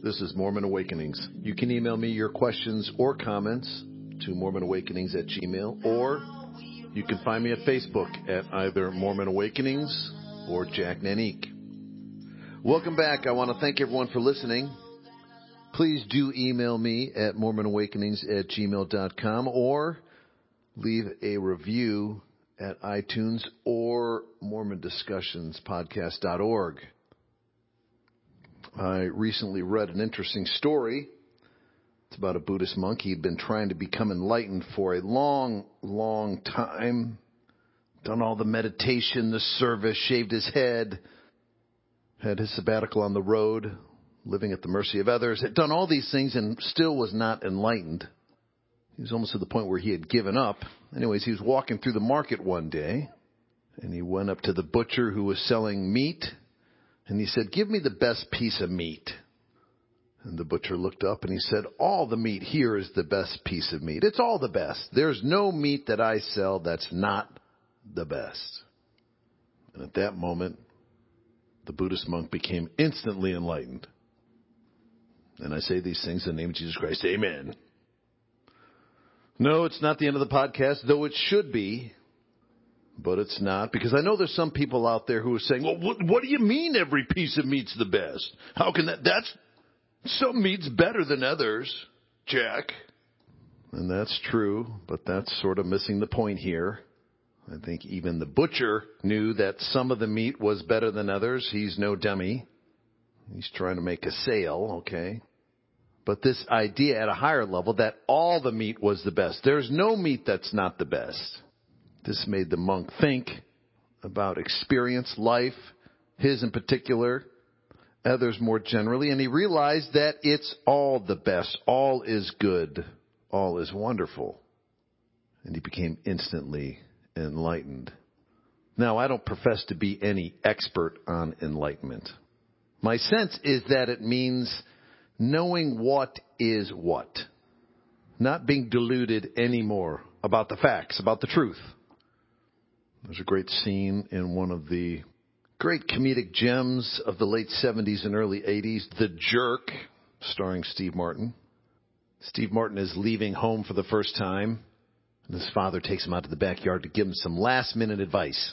This is Mormon Awakenings. You can email me your questions or comments to mormonawakenings at gmail, or you can find me at Facebook at either Mormon Awakenings or Jack Nanique. Welcome back. I want to thank everyone for listening. Please do email me at mormonawakenings at gmail.com or leave a review at iTunes or mormondiscussionspodcast.org. I recently read an interesting story. It's about a Buddhist monk. He'd been trying to become enlightened for a long, long time. Done all the meditation, the service, shaved his head, had his sabbatical on the road, living at the mercy of others, had done all these things and still was not enlightened. He was almost to the point where he had given up. Anyways, he was walking through the market one day and he went up to the butcher who was selling meat and he said, Give me the best piece of meat. And the butcher looked up and he said, All the meat here is the best piece of meat. It's all the best. There's no meat that I sell that's not the best. And at that moment, the Buddhist monk became instantly enlightened. And I say these things in the name of Jesus Christ. Amen. No, it's not the end of the podcast, though it should be. But it's not, because I know there's some people out there who are saying, well, what, what do you mean every piece of meat's the best? How can that, that's, some meat's better than others, Jack. And that's true, but that's sort of missing the point here. I think even the butcher knew that some of the meat was better than others. He's no dummy. He's trying to make a sale, okay? But this idea at a higher level that all the meat was the best. There's no meat that's not the best. This made the monk think about experience, life, his in particular, others more generally, and he realized that it's all the best. All is good. All is wonderful. And he became instantly enlightened. Now, I don't profess to be any expert on enlightenment. My sense is that it means knowing what is what, not being deluded anymore about the facts, about the truth. There's a great scene in one of the great comedic gems of the late 70s and early 80s, The Jerk, starring Steve Martin. Steve Martin is leaving home for the first time, and his father takes him out to the backyard to give him some last minute advice.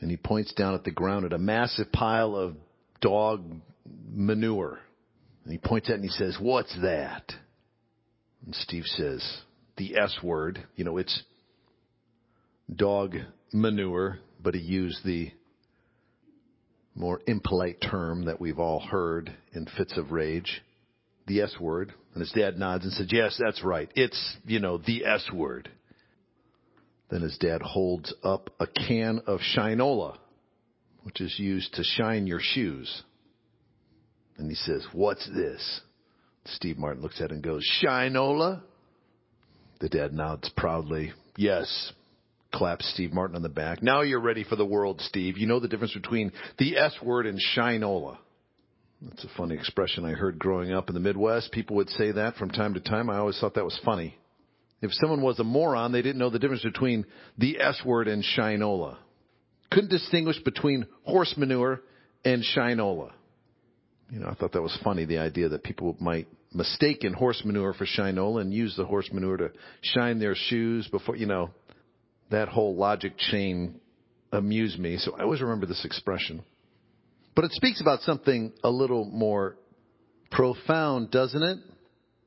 And he points down at the ground at a massive pile of dog manure. And he points at it and he says, What's that? And Steve says, The S word. You know, it's dog manure, but he used the more impolite term that we've all heard in fits of rage, the S word. And his dad nods and says, Yes, that's right. It's, you know, the S word. Then his dad holds up a can of Shinola, which is used to shine your shoes. And he says, What's this? Steve Martin looks at it and goes, Shinola? The dad nods proudly. Yes, claps Steve Martin on the back. Now you're ready for the world, Steve. You know the difference between the S word and shinola. That's a funny expression I heard growing up in the Midwest. People would say that from time to time. I always thought that was funny. If someone was a moron, they didn't know the difference between the S word and shinola. Couldn't distinguish between horse manure and shinola. You know, I thought that was funny, the idea that people might mistake in horse manure for shinola and use the horse manure to shine their shoes before, you know, that whole logic chain amused me, so I always remember this expression. But it speaks about something a little more profound, doesn't it?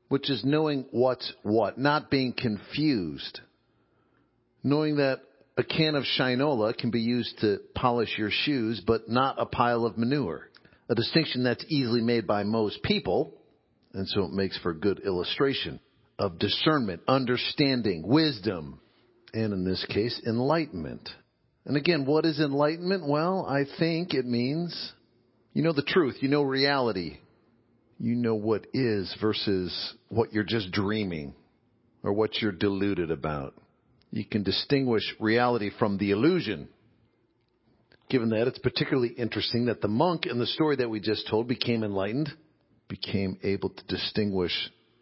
Which is knowing what's what, not being confused. Knowing that a can of Shinola can be used to polish your shoes, but not a pile of manure. A distinction that's easily made by most people, and so it makes for good illustration of discernment, understanding, wisdom, and in this case, enlightenment. And again, what is enlightenment? Well, I think it means you know the truth, you know reality, you know what is versus what you're just dreaming or what you're deluded about. You can distinguish reality from the illusion. Given that, it's particularly interesting that the monk in the story that we just told became enlightened, became able to distinguish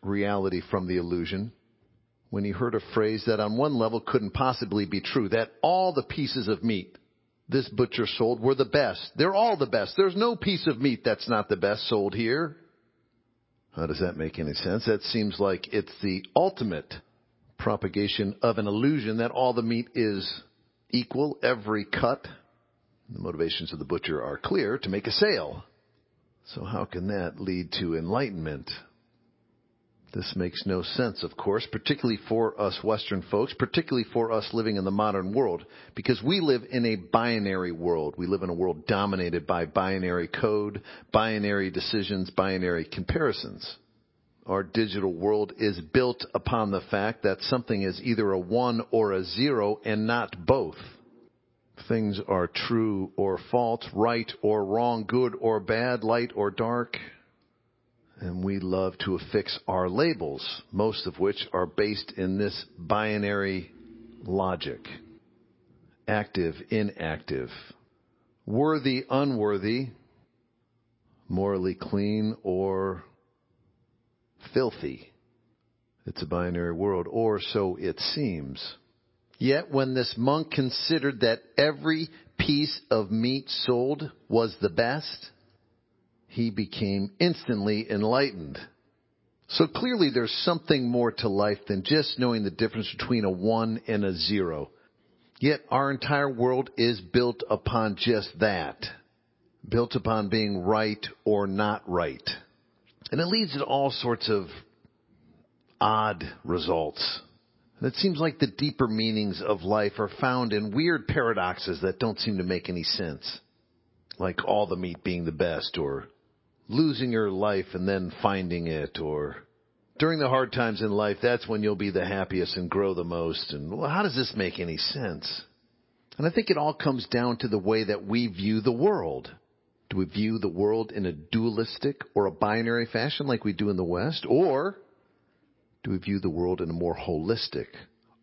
reality from the illusion when he heard a phrase that on one level couldn't possibly be true, that all the pieces of meat this butcher sold were the best. They're all the best. There's no piece of meat that's not the best sold here. How does that make any sense? That seems like it's the ultimate propagation of an illusion that all the meat is equal, every cut. The motivations of the butcher are clear to make a sale. So how can that lead to enlightenment? This makes no sense, of course, particularly for us Western folks, particularly for us living in the modern world, because we live in a binary world. We live in a world dominated by binary code, binary decisions, binary comparisons. Our digital world is built upon the fact that something is either a one or a zero and not both. Things are true or false, right or wrong, good or bad, light or dark. And we love to affix our labels, most of which are based in this binary logic. Active, inactive. Worthy, unworthy. Morally clean or filthy. It's a binary world, or so it seems. Yet when this monk considered that every piece of meat sold was the best, he became instantly enlightened. So clearly there's something more to life than just knowing the difference between a one and a zero. Yet our entire world is built upon just that. Built upon being right or not right. And it leads to all sorts of odd results. It seems like the deeper meanings of life are found in weird paradoxes that don't seem to make any sense. Like all the meat being the best or losing your life and then finding it or during the hard times in life, that's when you'll be the happiest and grow the most. And well, how does this make any sense? And I think it all comes down to the way that we view the world. Do we view the world in a dualistic or a binary fashion like we do in the West? Or do we view the world in a more holistic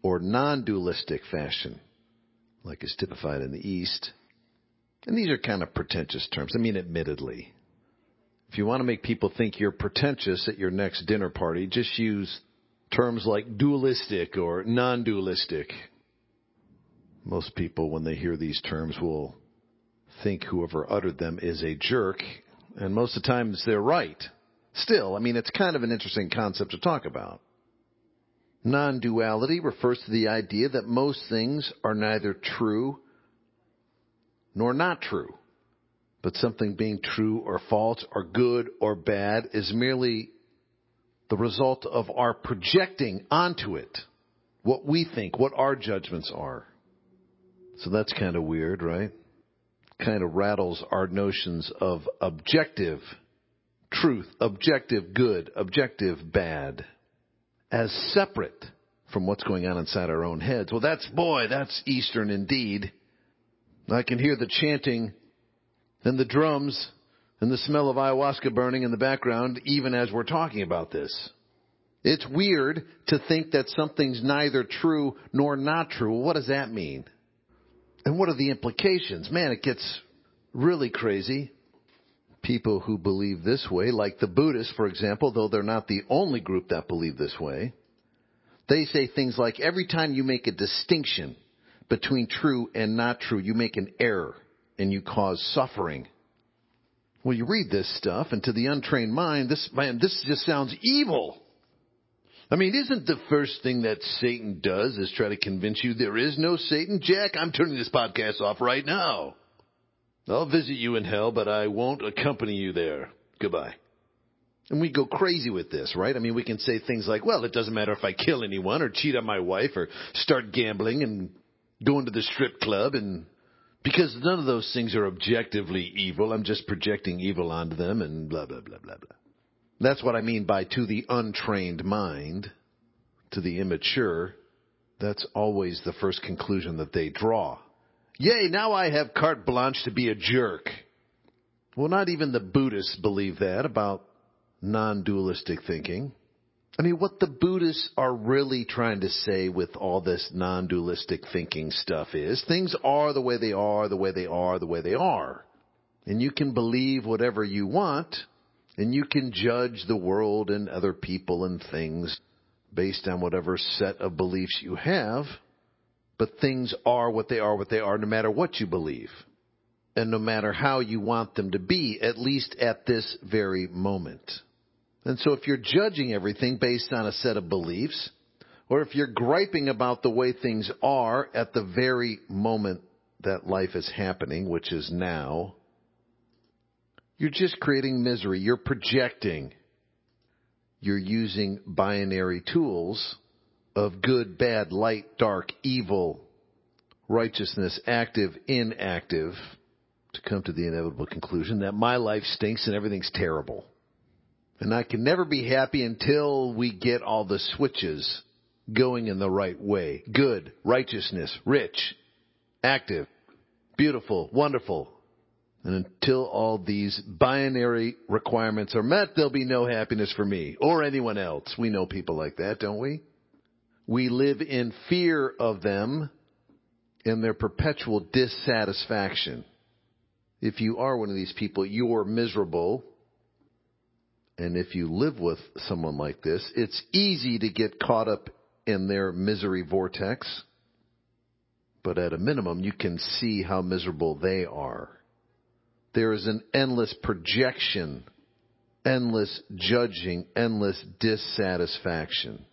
or non-dualistic fashion like is typified in the East? And these are kind of pretentious terms. I mean, admittedly. If you want to make people think you're pretentious at your next dinner party, just use terms like dualistic or non-dualistic. Most people, when they hear these terms, will think whoever uttered them is a jerk, and most of the times they're right. Still, I mean, it's kind of an interesting concept to talk about. Non-duality refers to the idea that most things are neither true nor not true. But something being true or false or good or bad is merely the result of our projecting onto it what we think, what our judgments are. So that's kind of weird, right? Kind of rattles our notions of objective truth, objective good, objective bad, as separate from what's going on inside our own heads. Well, that's, boy, that's Eastern indeed. I can hear the chanting and the drums and the smell of ayahuasca burning in the background even as we're talking about this. It's weird to think that something's neither true nor not true. What does that mean? And what are the implications? Man, it gets really crazy. People who believe this way, like the Buddhists, for example, though they're not the only group that believe this way, they say things like every time you make a distinction between true and not true, you make an error and you cause suffering. Well, you read this stuff, and to the untrained mind, this man, this just sounds evil. I mean, isn't the first thing that Satan does is try to convince you there is no Satan? Jack, I'm turning this podcast off right now. I'll visit you in hell, but I won't accompany you there. Goodbye. And we go crazy with this, right? I mean, we can say things like, well, it doesn't matter if I kill anyone or cheat on my wife or start gambling and go into the strip club and because none of those things are objectively evil. I'm just projecting evil onto them and blah, blah, blah, blah, blah. That's what I mean by to the untrained mind, to the immature. That's always the first conclusion that they draw. Yay, now I have carte blanche to be a jerk. Well, not even the Buddhists believe that about non-dualistic thinking. I mean, what the Buddhists are really trying to say with all this non-dualistic thinking stuff is things are the way they are, the way they are, the way they are. And you can believe whatever you want, and you can judge the world and other people and things based on whatever set of beliefs you have. But things are what they are, what they are, no matter what you believe. And no matter how you want them to be, at least at this very moment. And so if you're judging everything based on a set of beliefs, or if you're griping about the way things are at the very moment that life is happening, which is now, you're just creating misery. You're projecting. You're using binary tools of good, bad, light, dark, evil, righteousness, active, inactive, to come to the inevitable conclusion that my life stinks and everything's terrible. And I can never be happy until we get all the switches going in the right way. Good, righteousness, rich, active, beautiful, wonderful. And until all these binary requirements are met, there'll be no happiness for me or anyone else. We know people like that, don't we? We live in fear of them and their perpetual dissatisfaction. If you are one of these people, you're miserable. And if you live with someone like this, it's easy to get caught up in their misery vortex. But at a minimum, you can see how miserable they are. There is an endless projection, endless judging, endless dissatisfaction,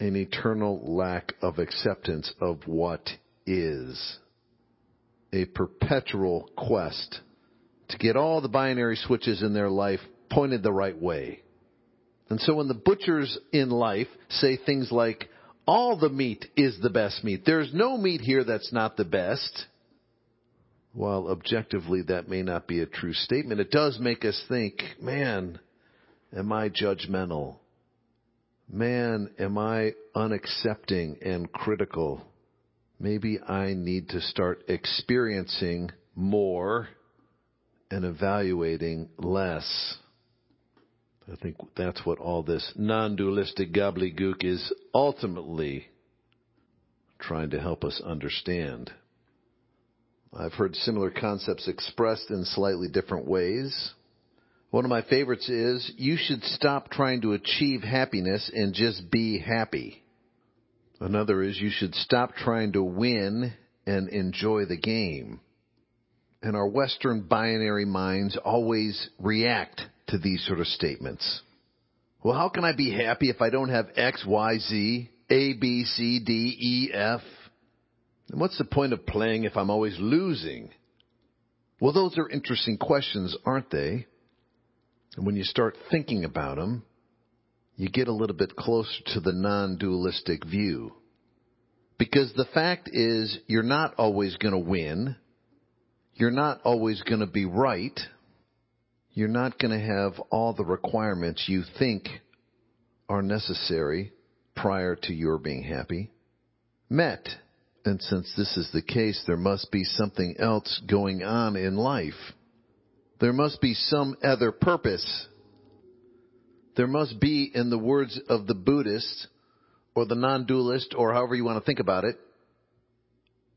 an eternal lack of acceptance of what is a perpetual quest to get all the binary switches in their life pointed the right way. And so when the butchers in life say things like, all the meat is the best meat, there's no meat here that's not the best, while objectively that may not be a true statement, it does make us think, man, am I judgmental? Man, am I unaccepting and critical? maybe I need to start experiencing more and evaluating less. I think that's what all this non dualistic gobbledygook is ultimately trying to help us understand. I've heard similar concepts expressed in slightly different ways. One of my favorites is you should stop trying to achieve happiness and just be happy. Another is you should stop trying to win and enjoy the game. And our Western binary minds always react to these sort of statements. Well, how can I be happy if I don't have X, Y, Z, A, B, C, D, E, F? And what's the point of playing if I'm always losing? Well, those are interesting questions, aren't they? And when you start thinking about them, you get a little bit closer to the non-dualistic view. Because the fact is, you're not always going to win. You're not always going to be right. You're not going to have all the requirements you think are necessary prior to your being happy met. And since this is the case, there must be something else going on in life. There must be some other purpose there must be, in the words of the Buddhist or the non-dualist or however you want to think about it,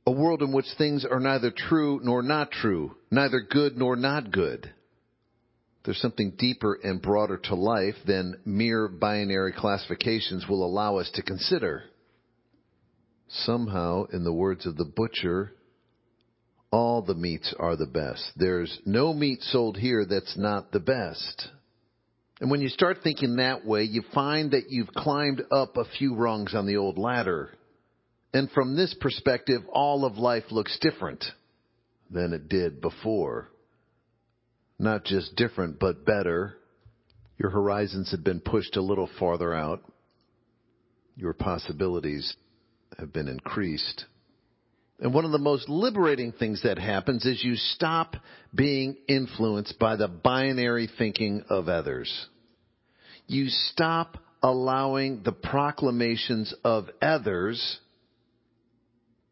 a world in which things are neither true nor not true, neither good nor not good. There's something deeper and broader to life than mere binary classifications will allow us to consider. Somehow, in the words of the butcher, all the meats are the best. There's no meat sold here that's not the best. And when you start thinking that way, you find that you've climbed up a few rungs on the old ladder. And from this perspective, all of life looks different than it did before. Not just different, but better. Your horizons have been pushed a little farther out. Your possibilities have been increased. And one of the most liberating things that happens is you stop being influenced by the binary thinking of others. You stop allowing the proclamations of others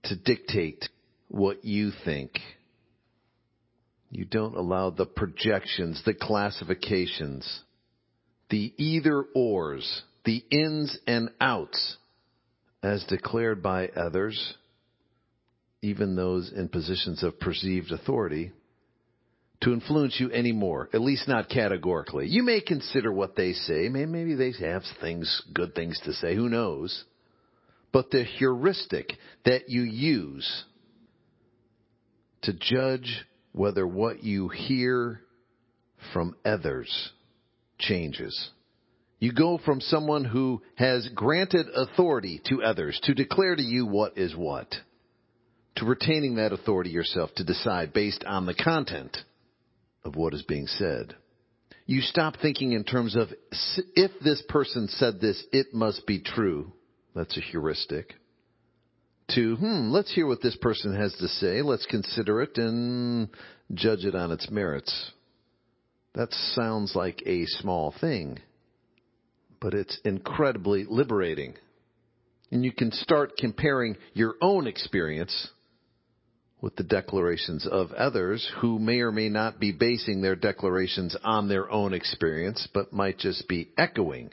to dictate what you think. You don't allow the projections, the classifications, the either ors, the ins and outs as declared by others even those in positions of perceived authority, to influence you anymore, at least not categorically. You may consider what they say. Maybe they have things, good things to say. Who knows? But the heuristic that you use to judge whether what you hear from others changes. You go from someone who has granted authority to others to declare to you what is what, to retaining that authority yourself to decide based on the content of what is being said. You stop thinking in terms of if this person said this, it must be true. That's a heuristic. To, hmm, let's hear what this person has to say. Let's consider it and judge it on its merits. That sounds like a small thing but it's incredibly liberating. And you can start comparing your own experience with the declarations of others who may or may not be basing their declarations on their own experience, but might just be echoing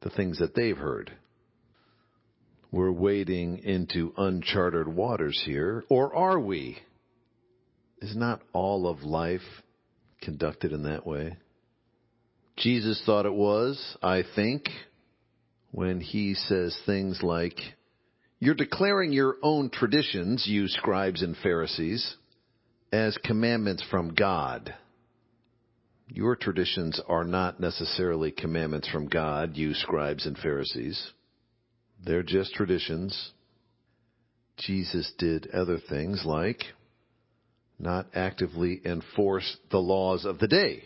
the things that they've heard. We're wading into uncharted waters here, or are we? Is not all of life conducted in that way? Jesus thought it was, I think, when he says things like, You're declaring your own traditions, you scribes and Pharisees, as commandments from God. Your traditions are not necessarily commandments from God, you scribes and Pharisees. They're just traditions. Jesus did other things like not actively enforce the laws of the day.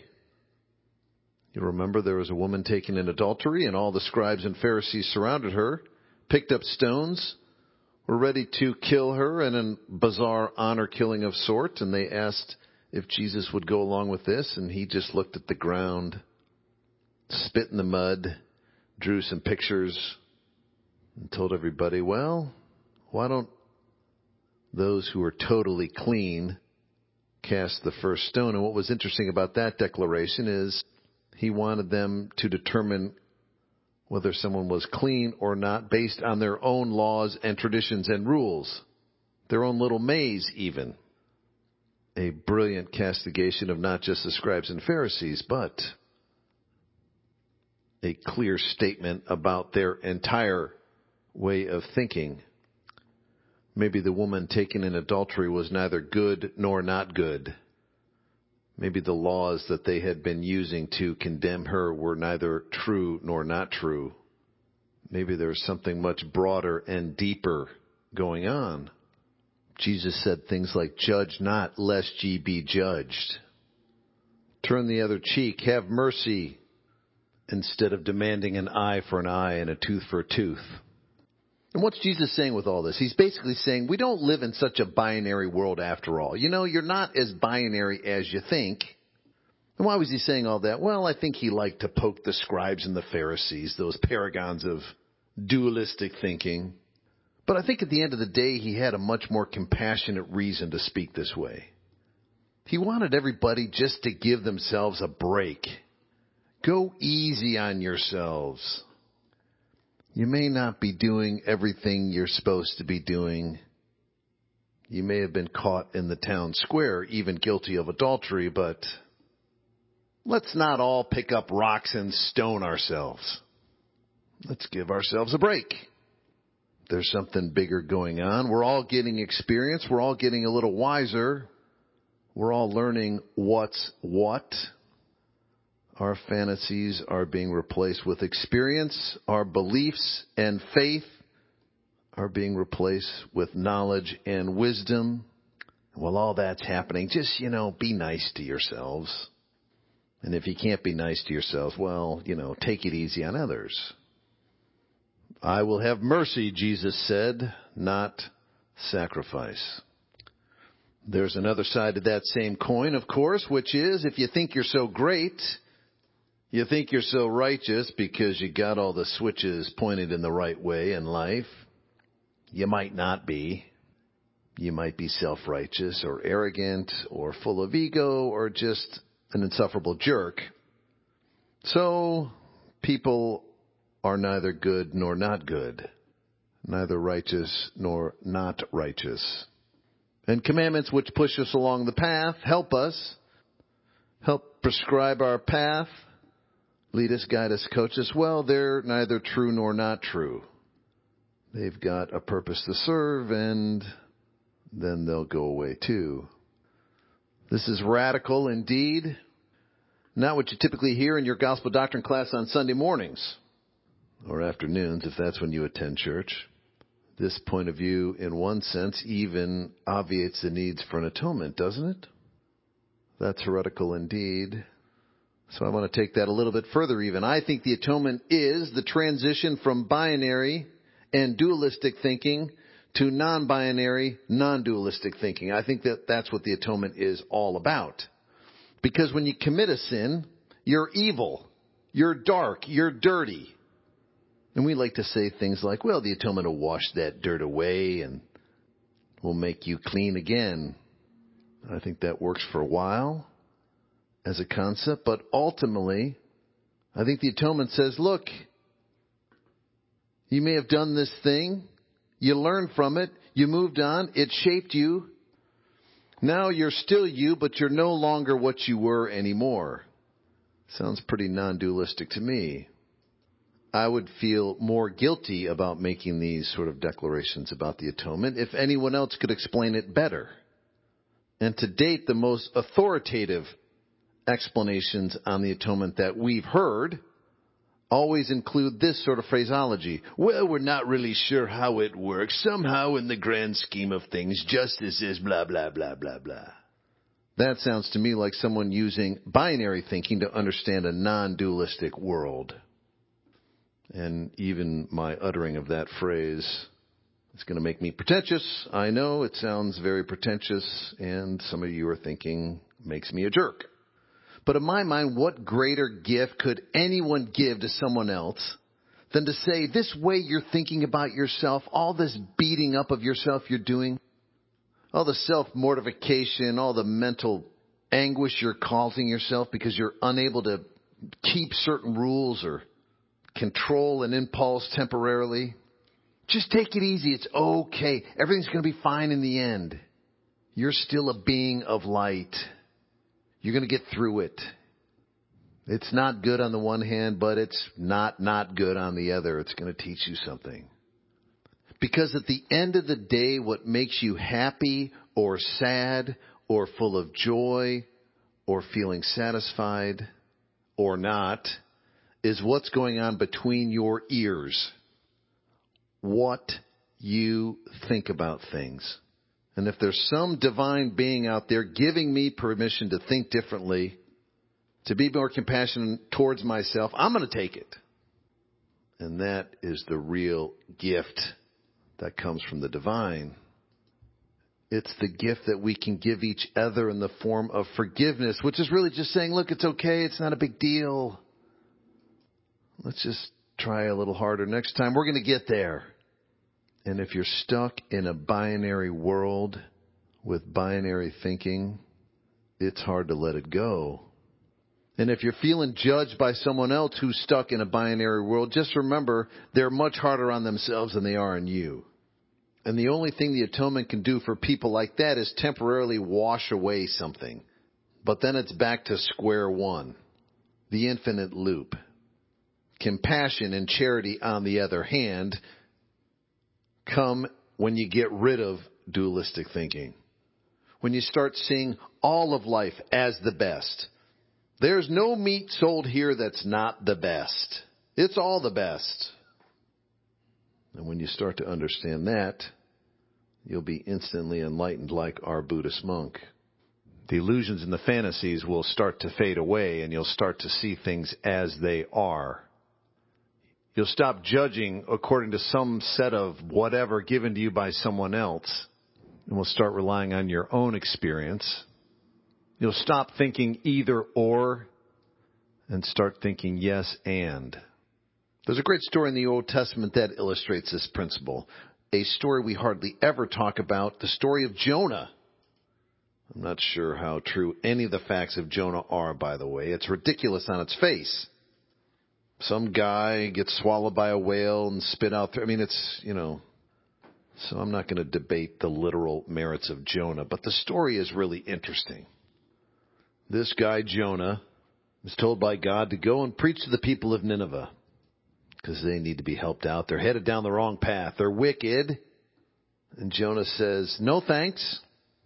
You remember there was a woman taken in adultery, and all the scribes and Pharisees surrounded her, picked up stones, were ready to kill her in a bizarre honor killing of sort, and they asked if Jesus would go along with this, and he just looked at the ground, spit in the mud, drew some pictures, and told everybody, well, why don't those who are totally clean cast the first stone? And what was interesting about that declaration is he wanted them to determine whether someone was clean or not based on their own laws and traditions and rules, their own little maze, even. A brilliant castigation of not just the scribes and Pharisees, but a clear statement about their entire way of thinking. Maybe the woman taken in adultery was neither good nor not good maybe the laws that they had been using to condemn her were neither true nor not true. Maybe there was something much broader and deeper going on. Jesus said things like, Judge not, lest ye be judged. Turn the other cheek, have mercy, instead of demanding an eye for an eye and a tooth for a tooth. And what's Jesus saying with all this? He's basically saying we don't live in such a binary world after all. You know, you're not as binary as you think. And why was he saying all that? Well, I think he liked to poke the scribes and the Pharisees, those paragons of dualistic thinking. But I think at the end of the day, he had a much more compassionate reason to speak this way. He wanted everybody just to give themselves a break. Go easy on yourselves. You may not be doing everything you're supposed to be doing. You may have been caught in the town square, even guilty of adultery, but let's not all pick up rocks and stone ourselves. Let's give ourselves a break. There's something bigger going on. We're all getting experience. We're all getting a little wiser. We're all learning what's what. Our fantasies are being replaced with experience. Our beliefs and faith are being replaced with knowledge and wisdom. While all that's happening, just, you know, be nice to yourselves. And if you can't be nice to yourselves, well, you know, take it easy on others. I will have mercy, Jesus said, not sacrifice. There's another side to that same coin, of course, which is if you think you're so great, you think you're so righteous because you got all the switches pointed in the right way in life. You might not be. You might be self-righteous or arrogant or full of ego or just an insufferable jerk. So people are neither good nor not good, neither righteous nor not righteous. And commandments which push us along the path help us, help prescribe our path, lead us, guide us, coach us, well, they're neither true nor not true. They've got a purpose to serve and then they'll go away too. This is radical indeed. Not what you typically hear in your gospel doctrine class on Sunday mornings or afternoons, if that's when you attend church. This point of view, in one sense, even obviates the needs for an atonement, doesn't it? That's heretical indeed. So I want to take that a little bit further even. I think the atonement is the transition from binary and dualistic thinking to non-binary, non-dualistic thinking. I think that that's what the atonement is all about. Because when you commit a sin, you're evil, you're dark, you're dirty. And we like to say things like, well, the atonement will wash that dirt away and will make you clean again. I think that works for a while as a concept, but ultimately, I think the atonement says, look, you may have done this thing, you learned from it, you moved on, it shaped you. Now you're still you, but you're no longer what you were anymore. Sounds pretty non dualistic to me. I would feel more guilty about making these sort of declarations about the atonement if anyone else could explain it better. And to date, the most authoritative explanations on the atonement that we've heard always include this sort of phraseology. Well, we're not really sure how it works. Somehow, in the grand scheme of things, justice is blah, blah, blah, blah, blah. That sounds to me like someone using binary thinking to understand a non dualistic world. And even my uttering of that phrase is going to make me pretentious. I know it sounds very pretentious, and some of you are thinking, makes me a jerk. But in my mind, what greater gift could anyone give to someone else than to say, this way you're thinking about yourself, all this beating up of yourself you're doing, all the self mortification, all the mental anguish you're causing yourself because you're unable to keep certain rules or control an impulse temporarily. Just take it easy. It's okay. Everything's going to be fine in the end. You're still a being of light. You're going to get through it. It's not good on the one hand, but it's not not good on the other. It's going to teach you something. Because at the end of the day, what makes you happy or sad or full of joy or feeling satisfied or not is what's going on between your ears. What you think about things. And if there's some divine being out there giving me permission to think differently, to be more compassionate towards myself, I'm going to take it. And that is the real gift that comes from the divine. It's the gift that we can give each other in the form of forgiveness, which is really just saying, look, it's okay. It's not a big deal. Let's just try a little harder next time. We're going to get there. And if you're stuck in a binary world with binary thinking, it's hard to let it go. And if you're feeling judged by someone else who's stuck in a binary world, just remember they're much harder on themselves than they are on you. And the only thing the atonement can do for people like that is temporarily wash away something. But then it's back to square one. The infinite loop. Compassion and charity, on the other hand, come when you get rid of dualistic thinking. When you start seeing all of life as the best. There's no meat sold here that's not the best. It's all the best. And when you start to understand that, you'll be instantly enlightened like our Buddhist monk. The illusions and the fantasies will start to fade away and you'll start to see things as they are. You'll stop judging according to some set of whatever given to you by someone else, and will start relying on your own experience. You'll stop thinking either or and start thinking yes and. There's a great story in the Old Testament that illustrates this principle. A story we hardly ever talk about, the story of Jonah. I'm not sure how true any of the facts of Jonah are, by the way. It's ridiculous on its face some guy gets swallowed by a whale and spit out there. I mean, it's, you know, so I'm not going to debate the literal merits of Jonah, but the story is really interesting. This guy, Jonah, is told by God to go and preach to the people of Nineveh because they need to be helped out. They're headed down the wrong path. They're wicked. And Jonah says, no thanks.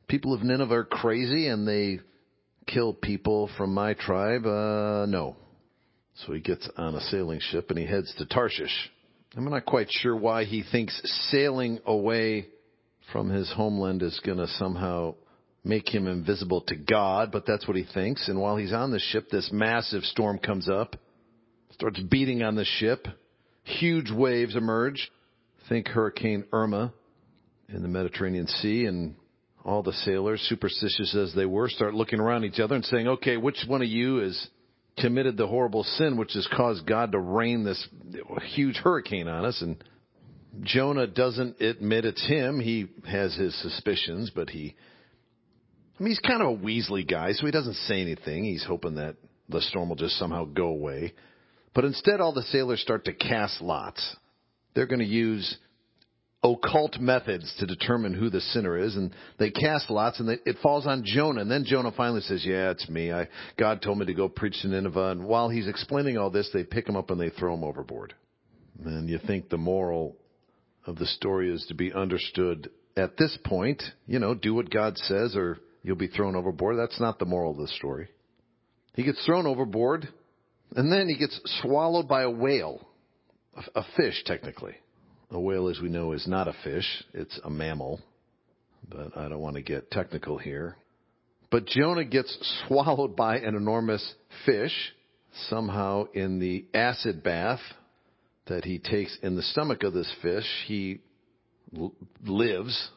People of Nineveh are crazy and they kill people from my tribe? Uh, no. So he gets on a sailing ship and he heads to Tarshish. I'm not quite sure why he thinks sailing away from his homeland is going to somehow make him invisible to God, but that's what he thinks. And while he's on the ship, this massive storm comes up, starts beating on the ship. Huge waves emerge. Think Hurricane Irma in the Mediterranean Sea, and all the sailors, superstitious as they were, start looking around each other and saying, okay, which one of you has committed the horrible sin which has caused God to rain this huge hurricane on us? And Jonah doesn't admit it's him. He has his suspicions, but he, I mean, he's kind of a Weasley guy, so he doesn't say anything. He's hoping that the storm will just somehow go away. But instead, all the sailors start to cast lots. They're going to use occult methods to determine who the sinner is, and they cast lots, and they, it falls on Jonah. And then Jonah finally says, "Yeah, it's me. I, God told me to go preach to Nineveh." And while he's explaining all this, they pick him up and they throw him overboard. And you think the moral of the story is to be understood at this point. You know, do what God says, or you'll be thrown overboard. That's not the moral of the story. He gets thrown overboard, and then he gets swallowed by a whale, a fish, technically. A whale, as we know, is not a fish, it's a mammal. But I don't want to get technical here. But Jonah gets swallowed by an enormous fish, somehow in the acid bath that he takes in the stomach of this fish, he l- lives.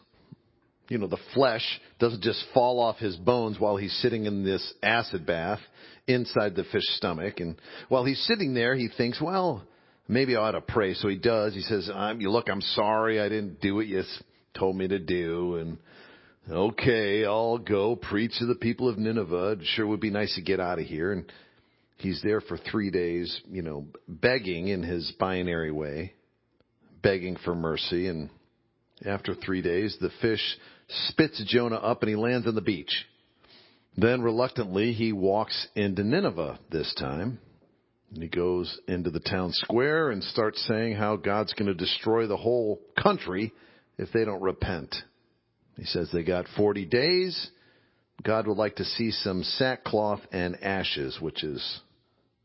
You know, the flesh doesn't just fall off his bones while he's sitting in this acid bath inside the fish's stomach. And while he's sitting there, he thinks, well, maybe I ought to pray. So he does. He says, I'm, look, I'm sorry I didn't do what you told me to do. And okay, I'll go preach to the people of Nineveh. It sure would be nice to get out of here. And he's there for three days, you know, begging in his binary way, begging for mercy. And after three days, the fish spits Jonah up and he lands on the beach. Then reluctantly, he walks into Nineveh this time. And he goes into the town square and starts saying how God's going to destroy the whole country if they don't repent. He says they got 40 days. God would like to see some sackcloth and ashes, which is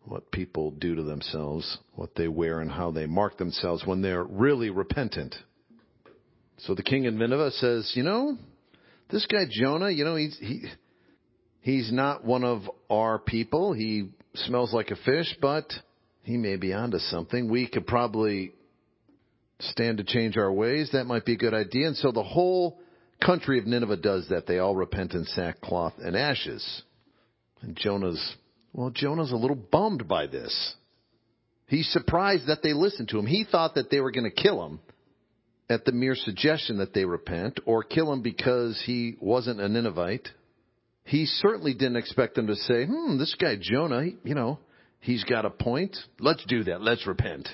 what people do to themselves, what they wear and how they mark themselves when they're really repentant. So the king of Nineveh says, you know, this guy Jonah, you know, he's, he, he's not one of our people. He smells like a fish, but he may be onto something. We could probably stand to change our ways. That might be a good idea. And so the whole country of Nineveh does that. They all repent in sackcloth and ashes. And Jonah's, well, Jonah's a little bummed by this. He's surprised that they listened to him. He thought that they were going to kill him at the mere suggestion that they repent or kill him because he wasn't a Ninevite he certainly didn't expect them to say, hmm, this guy Jonah, you know, he's got a point. Let's do that. Let's repent.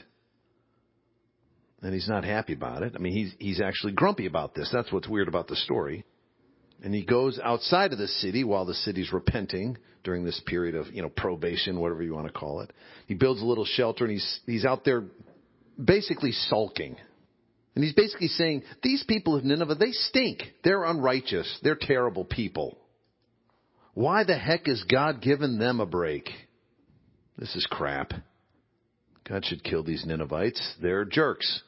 And he's not happy about it. I mean, he's, he's actually grumpy about this. That's what's weird about the story. And he goes outside of the city while the city's repenting during this period of, you know, probation, whatever you want to call it. He builds a little shelter and he's, he's out there basically sulking. And he's basically saying, these people of Nineveh, they stink. They're unrighteous. They're terrible people. Why the heck is God giving them a break? This is crap. God should kill these Ninevites. They're jerks.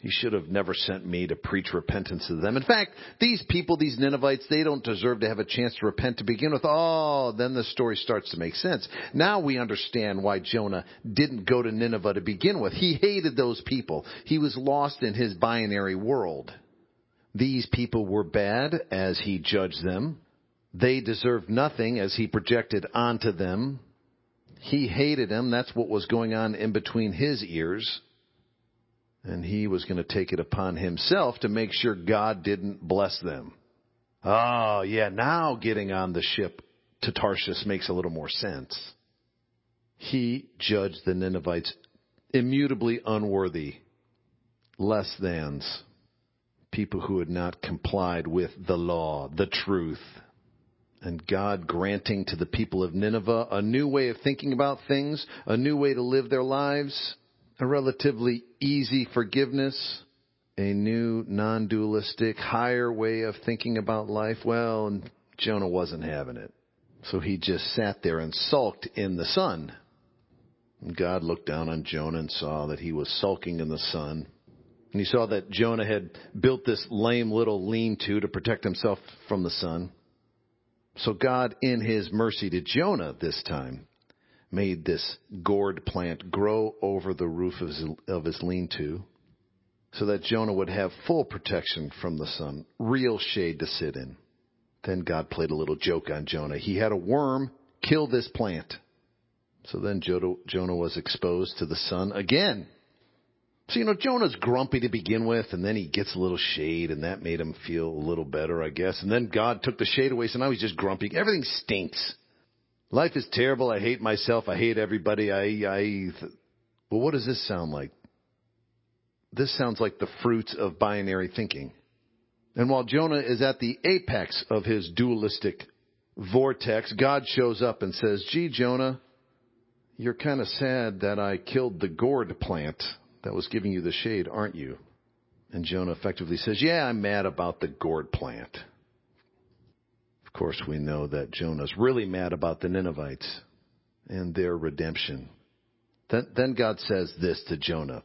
He should have never sent me to preach repentance to them. In fact, these people, these Ninevites, they don't deserve to have a chance to repent to begin with. Oh, then the story starts to make sense. Now we understand why Jonah didn't go to Nineveh to begin with. He hated those people. He was lost in his binary world. These people were bad as he judged them. They deserved nothing as he projected onto them. He hated them. That's what was going on in between his ears. And he was going to take it upon himself to make sure God didn't bless them. Oh, yeah, now getting on the ship to Tarshish makes a little more sense. He judged the Ninevites immutably unworthy, less thans, people who had not complied with the law, the truth, and God granting to the people of Nineveh a new way of thinking about things, a new way to live their lives, a relatively easy forgiveness, a new non dualistic, higher way of thinking about life. Well, Jonah wasn't having it. So he just sat there and sulked in the sun. And God looked down on Jonah and saw that he was sulking in the sun. And he saw that Jonah had built this lame little lean to to protect himself from the sun. So God, in his mercy to Jonah this time, made this gourd plant grow over the roof of his, of his lean to so that Jonah would have full protection from the sun, real shade to sit in. Then God played a little joke on Jonah. He had a worm kill this plant. So then Jonah was exposed to the sun again. So, you know, Jonah's grumpy to begin with, and then he gets a little shade, and that made him feel a little better, I guess. And then God took the shade away, so now he's just grumpy. Everything stinks. Life is terrible. I hate myself. I hate everybody. I, I, well, what does this sound like? This sounds like the fruits of binary thinking. And while Jonah is at the apex of his dualistic vortex, God shows up and says, Gee, Jonah, you're kind of sad that I killed the gourd plant that was giving you the shade, aren't you? And Jonah effectively says, Yeah, I'm mad about the gourd plant. Of course, we know that Jonah's really mad about the Ninevites and their redemption. Then, God says this to Jonah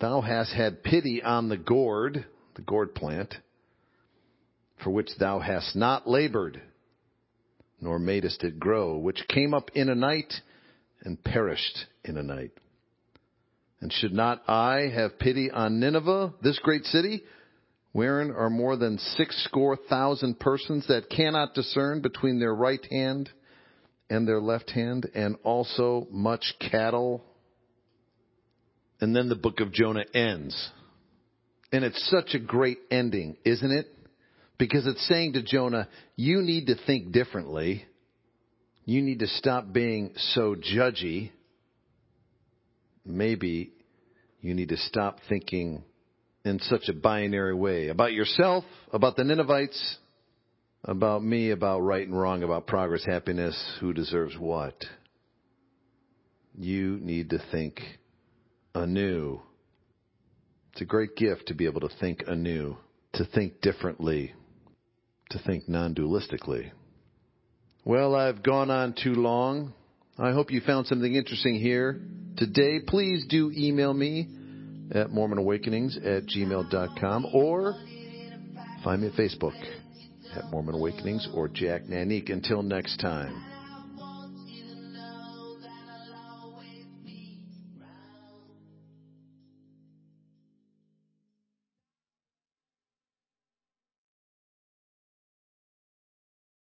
Thou hast had pity on the gourd, the gourd plant, for which thou hast not labored, nor madest it grow, which came up in a night and perished in a night. And should not I have pity on Nineveh, this great city, wherein are more than six score thousand persons that cannot discern between their right hand and their left hand, and also much cattle? And then the book of Jonah ends. And it's such a great ending, isn't it? Because it's saying to Jonah, you need to think differently. You need to stop being so judgy maybe you need to stop thinking in such a binary way about yourself, about the Ninevites, about me, about right and wrong, about progress, happiness, who deserves what. You need to think anew. It's a great gift to be able to think anew, to think differently, to think non dualistically. Well, I've gone on too long. I hope you found something interesting here today. Please do email me at MormonAwakenings at gmail.com or find me at Facebook at Mormon Awakenings or Jack Nanique. Until next time.